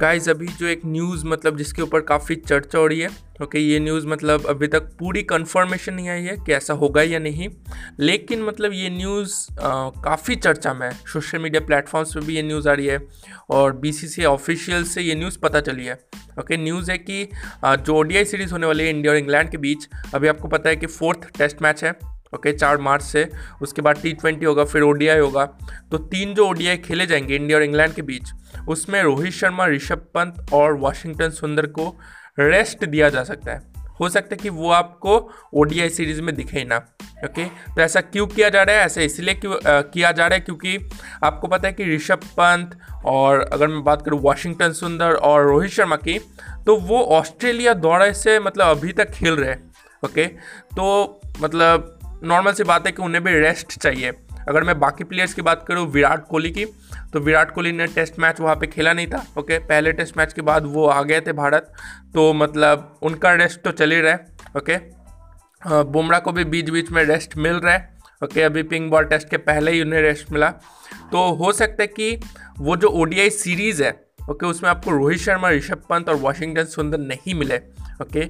Guys अभी जो एक न्यूज़ मतलब जिसके ऊपर काफ़ी चर्चा हो रही है ओके ये न्यूज़ मतलब अभी तक पूरी कंफर्मेशन नहीं आई है कि ऐसा होगा या नहीं, लेकिन मतलब ये न्यूज़ काफ़ी चर्चा में है। सोशल मीडिया प्लेटफॉर्म्स पे भी ये न्यूज़ आ रही है और बी सी ऑफिशियल से ये न्यूज़ पता चली है। ओके न्यूज़ है कि जो ओडीआई सीरीज़ होने वाली है इंडिया और इंग्लैंड के बीच, अभी आपको पता है कि फोर्थ टेस्ट मैच है। ओके, चार मार्च से। उसके बाद टी ट्वेंटी होगा, फिर ओडीआई होगा। तो तीन जो ओडीआई खेले जाएँगे इंडिया और इंग्लैंड के बीच, उसमें रोहित शर्मा, ऋषभ पंत और वाशिंगटन सुंदर को रेस्ट दिया जा सकता है। हो सकता है कि वो आपको ओडीआई सीरीज़ में दिखे ना, ओके? तो ऐसा क्यों किया जा रहा है? ऐसा इसलिए क्यों किया जा रहा है क्योंकि आपको पता है कि ऋषभ पंत और अगर मैं बात करूँ वाशिंगटन सुंदर और रोहित शर्मा की तो वो ऑस्ट्रेलिया दौरे से मतलब अभी तक खेल रहे हैं, ओके? तो मतलब नॉर्मल सी बात है कि उन्हें भी रेस्ट चाहिए। अगर मैं बाकी प्लेयर्स की बात करूँ, विराट कोहली की तो विराट कोहली ने टेस्ट मैच वहाँ पे खेला नहीं था ओके पहले टेस्ट मैच के बाद वो आ गए थे भारत तो मतलब उनका रेस्ट तो चल ही रहा है ओके बुमराह को भी बीच बीच में रेस्ट मिल रहा है ओके अभी पिंक बॉल टेस्ट के पहले ही उन्हें रेस्ट मिला। तो हो सकता है कि वो जो ओडीआई सीरीज़ है ओके उसमें आपको रोहित शर्मा, ऋषभ पंत और वाशिंगटन सुंदर नहीं मिले। ओके?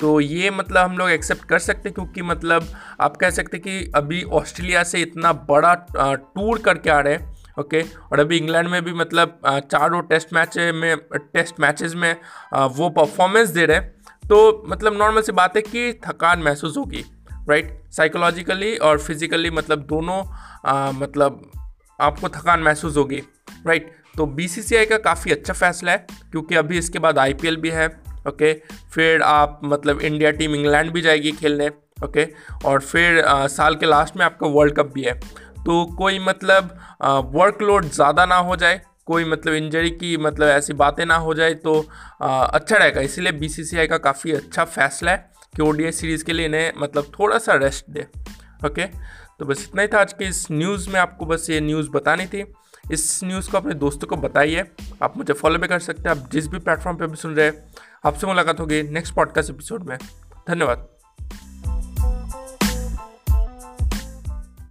तो ये मतलब हम लोग एक्सेप्ट कर सकते क्योंकि मतलब आप कह सकते कि अभी ऑस्ट्रेलिया से इतना बड़ा टूर करके आ रहे हैं ओके? okay, और अभी इंग्लैंड में भी मतलब चारों टेस्ट मैच में टेस्ट मैचेस में वो परफॉर्मेंस दे रहे तो मतलब नॉर्मल सी बात है कि थकान महसूस होगी राइट साइकोलॉजिकली और फिजिकली मतलब दोनों आ, मतलब आपको थकान महसूस होगी राइट तो बीसीसीआई का काफ़ी अच्छा फैसला है क्योंकि अभी इसके बाद आईपीएल भी है ओके? फिर आप मतलब इंडिया टीम इंग्लैंड भी जाएगी खेलने ओके? और फिर आ, साल के लास्ट में आपका वर्ल्ड कप भी है। तो कोई मतलब वर्कलोड ज़्यादा ना हो जाए कोई मतलब इंजरी की मतलब ऐसी बातें ना हो जाए तो आ, अच्छा रहेगा। इसीलिए बी का काफ़ी अच्छा फैसला है कि ओ सीरीज़ के लिए इन्हें मतलब थोड़ा सा रेस्ट दे ओके? तो बस इतना ही था आज के इस न्यूज़ में। आपको बस ये न्यूज़ बतानी थी। इस न्यूज़ को अपने दोस्तों को बताइए। आप मुझे फॉलो भी कर सकते हैं। आप जिस भी प्लेटफॉर्म पर भी सुन रहे हैं, आपसे मुलाकात होगी नेक्स्ट पॉडकास्ट एपिसोड में। धन्यवाद।